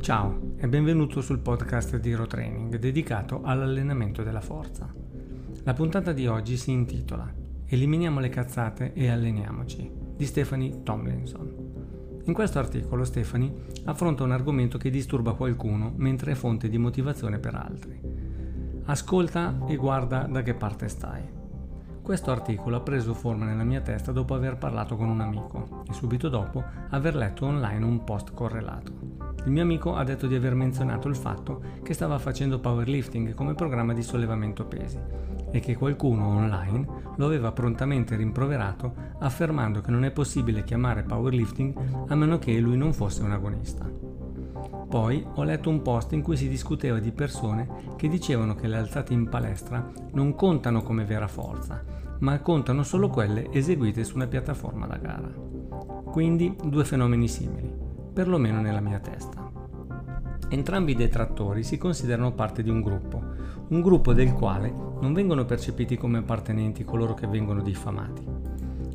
Ciao e benvenuto sul podcast di Hero Training dedicato all'allenamento della forza. La puntata di oggi si intitola Eliminiamo le cazzate e alleniamoci di Stephanie Tomlinson. In questo articolo Stephanie affronta un argomento che disturba qualcuno mentre è fonte di motivazione per altri. Ascolta e guarda da che parte stai. Questo articolo ha preso forma nella mia testa dopo aver parlato con un amico e subito dopo aver letto online un post correlato. Il mio amico ha detto di aver menzionato il fatto che stava facendo powerlifting come programma di sollevamento pesi e che qualcuno online lo aveva prontamente rimproverato affermando che non è possibile chiamare powerlifting a meno che lui non fosse un agonista. Poi ho letto un post in cui si discuteva di persone che dicevano che le alzate in palestra non contano come vera forza, ma contano solo quelle eseguite su una piattaforma da gara. Quindi due fenomeni simili, perlomeno nella mia testa. Entrambi i detrattori si considerano parte di un gruppo, un gruppo del quale non vengono percepiti come appartenenti coloro che vengono diffamati.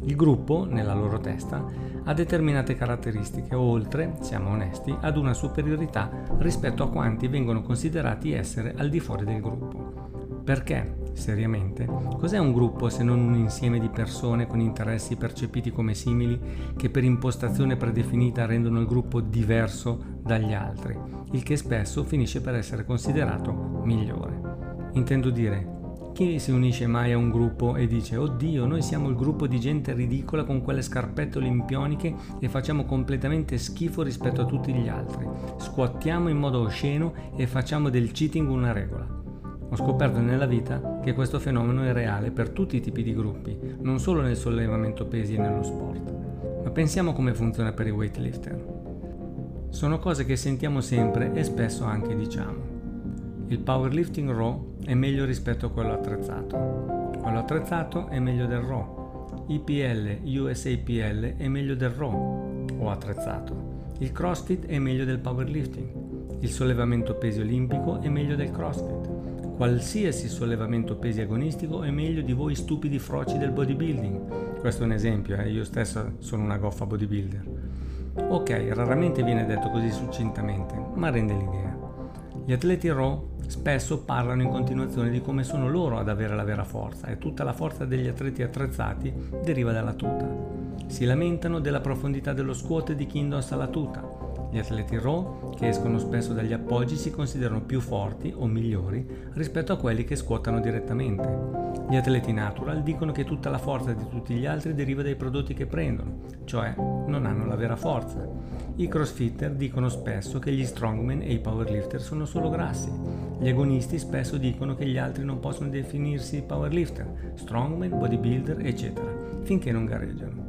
Il gruppo, nella loro testa, ha determinate caratteristiche, oltre, siamo onesti, ad una superiorità rispetto a quanti vengono considerati essere al di fuori del gruppo. Perché, seriamente, cos'è un gruppo se non un insieme di persone con interessi percepiti come simili che per impostazione predefinita rendono il gruppo diverso dagli altri, il che spesso finisce per essere considerato migliore? Intendo dire, chi si unisce mai a un gruppo e dice oddio noi siamo il gruppo di gente ridicola con quelle scarpette olimpioniche e facciamo completamente schifo rispetto a tutti gli altri, squattiamo in modo osceno e facciamo del cheating una regola. Ho scoperto nella vita che questo fenomeno è reale per tutti i tipi di gruppi, non solo nel sollevamento pesi e nello sport. Ma pensiamo come funziona per i weightlifter. Sono cose che sentiamo sempre e spesso anche diciamo. Il powerlifting raw è meglio rispetto a quello attrezzato. Quello attrezzato è meglio del raw. IPL, USAPL è meglio del raw o attrezzato. Il CrossFit è meglio del powerlifting. Il sollevamento pesi olimpico è meglio del CrossFit. Qualsiasi sollevamento pesi agonistico è meglio di voi stupidi froci del bodybuilding. Questo è un esempio, eh? io stesso sono una goffa bodybuilder. Ok, raramente viene detto così succintamente, ma rende l'idea. Gli atleti raw spesso parlano in continuazione di come sono loro ad avere la vera forza e tutta la forza degli atleti attrezzati deriva dalla tuta. Si lamentano della profondità dello squat di chi indossa la tuta. Gli atleti raw, che escono spesso dagli appoggi, si considerano più forti o migliori rispetto a quelli che scuotano direttamente. Gli atleti natural dicono che tutta la forza di tutti gli altri deriva dai prodotti che prendono, cioè non hanno la vera forza. I crossfitter dicono spesso che gli strongman e i powerlifter sono solo grassi. Gli agonisti spesso dicono che gli altri non possono definirsi powerlifter, strongman, bodybuilder, eccetera, finché non gareggiano.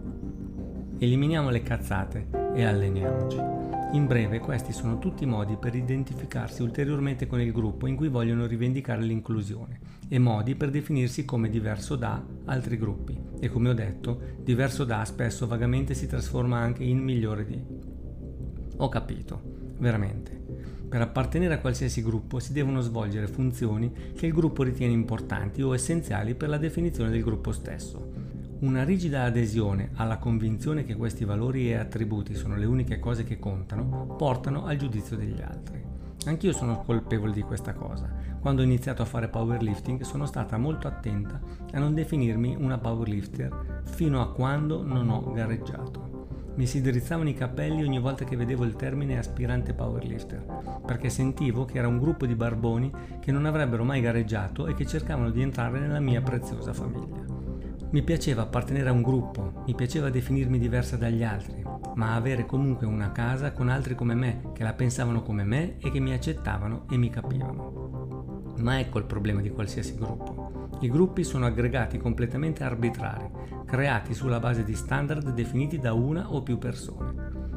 Eliminiamo le cazzate e alleniamoci. In breve, questi sono tutti modi per identificarsi ulteriormente con il gruppo in cui vogliono rivendicare l'inclusione e modi per definirsi come diverso da altri gruppi. E come ho detto, diverso da spesso vagamente si trasforma anche in migliore di. Ho capito, veramente. Per appartenere a qualsiasi gruppo si devono svolgere funzioni che il gruppo ritiene importanti o essenziali per la definizione del gruppo stesso. Una rigida adesione alla convinzione che questi valori e attributi sono le uniche cose che contano portano al giudizio degli altri. Anch'io sono colpevole di questa cosa. Quando ho iniziato a fare powerlifting sono stata molto attenta a non definirmi una powerlifter fino a quando non ho gareggiato. Mi si drizzavano i capelli ogni volta che vedevo il termine aspirante powerlifter, perché sentivo che era un gruppo di barboni che non avrebbero mai gareggiato e che cercavano di entrare nella mia preziosa famiglia. Mi piaceva appartenere a un gruppo, mi piaceva definirmi diversa dagli altri, ma avere comunque una casa con altri come me, che la pensavano come me e che mi accettavano e mi capivano. Ma ecco il problema di qualsiasi gruppo. I gruppi sono aggregati completamente arbitrari, creati sulla base di standard definiti da una o più persone.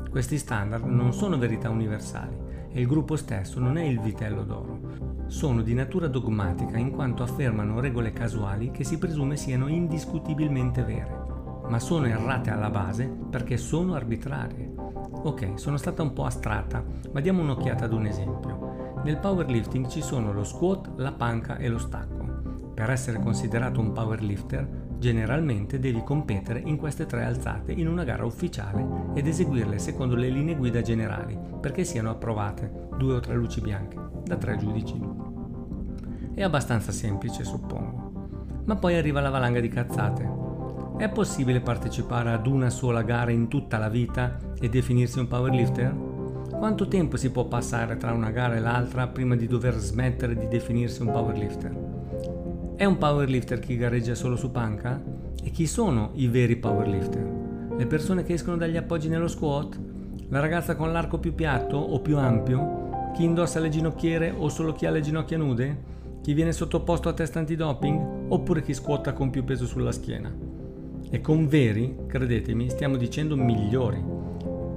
Questi standard non sono verità universali e il gruppo stesso non è il vitello d'oro. Sono di natura dogmatica in quanto affermano regole casuali che si presume siano indiscutibilmente vere, ma sono errate alla base perché sono arbitrarie. Ok, sono stata un po' astratta, ma diamo un'occhiata ad un esempio. Nel powerlifting ci sono lo squat, la panca e lo stacco. Per essere considerato un powerlifter Generalmente devi competere in queste tre alzate in una gara ufficiale ed eseguirle secondo le linee guida generali perché siano approvate, due o tre luci bianche, da tre giudici. È abbastanza semplice, suppongo. Ma poi arriva la valanga di cazzate. È possibile partecipare ad una sola gara in tutta la vita e definirsi un powerlifter? Quanto tempo si può passare tra una gara e l'altra prima di dover smettere di definirsi un powerlifter? È un powerlifter chi gareggia solo su panca? E chi sono i veri powerlifter? Le persone che escono dagli appoggi nello squat? La ragazza con l'arco più piatto o più ampio? Chi indossa le ginocchiere o solo chi ha le ginocchia nude? Chi viene sottoposto a test antidoping? Oppure chi scuota con più peso sulla schiena? E con veri, credetemi, stiamo dicendo migliori.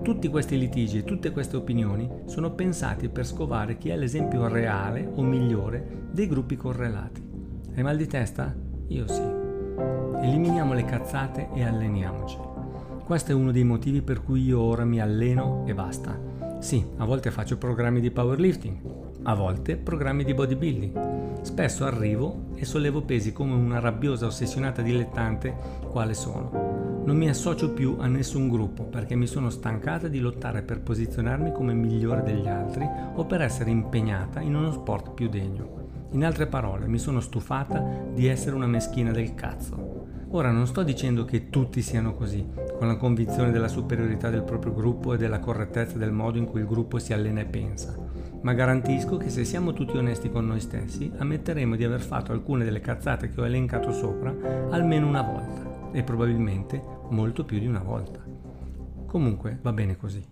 Tutti questi litigi e tutte queste opinioni sono pensati per scovare chi è l'esempio reale o migliore dei gruppi correlati. Hai mal di testa? Io sì. Eliminiamo le cazzate e alleniamoci. Questo è uno dei motivi per cui io ora mi alleno e basta. Sì, a volte faccio programmi di powerlifting, a volte programmi di bodybuilding. Spesso arrivo e sollevo pesi come una rabbiosa ossessionata dilettante quale sono. Non mi associo più a nessun gruppo perché mi sono stancata di lottare per posizionarmi come migliore degli altri o per essere impegnata in uno sport più degno. In altre parole, mi sono stufata di essere una meschina del cazzo. Ora non sto dicendo che tutti siano così, con la convinzione della superiorità del proprio gruppo e della correttezza del modo in cui il gruppo si allena e pensa, ma garantisco che se siamo tutti onesti con noi stessi, ammetteremo di aver fatto alcune delle cazzate che ho elencato sopra almeno una volta, e probabilmente molto più di una volta. Comunque va bene così.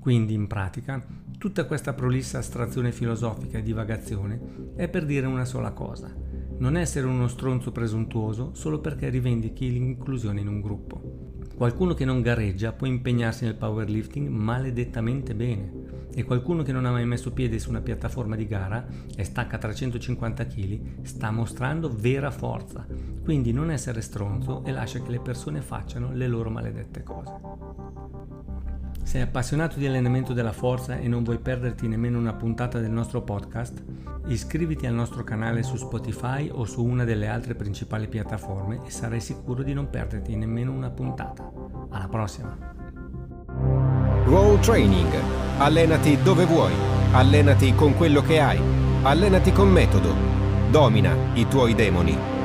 Quindi, in pratica, tutta questa prolissa astrazione filosofica e divagazione è per dire una sola cosa. Non essere uno stronzo presuntuoso solo perché rivendichi l'inclusione in un gruppo. Qualcuno che non gareggia può impegnarsi nel powerlifting maledettamente bene e qualcuno che non ha mai messo piede su una piattaforma di gara e stacca 350 kg sta mostrando vera forza. Quindi non essere stronzo e lascia che le persone facciano le loro maledette cose. Sei appassionato di allenamento della forza e non vuoi perderti nemmeno una puntata del nostro podcast? Iscriviti al nostro canale su Spotify o su una delle altre principali piattaforme e sarai sicuro di non perderti nemmeno una puntata. Alla prossima! Roll Training. Allenati dove vuoi. Allenati con quello che hai. Allenati con metodo. Domina i tuoi demoni.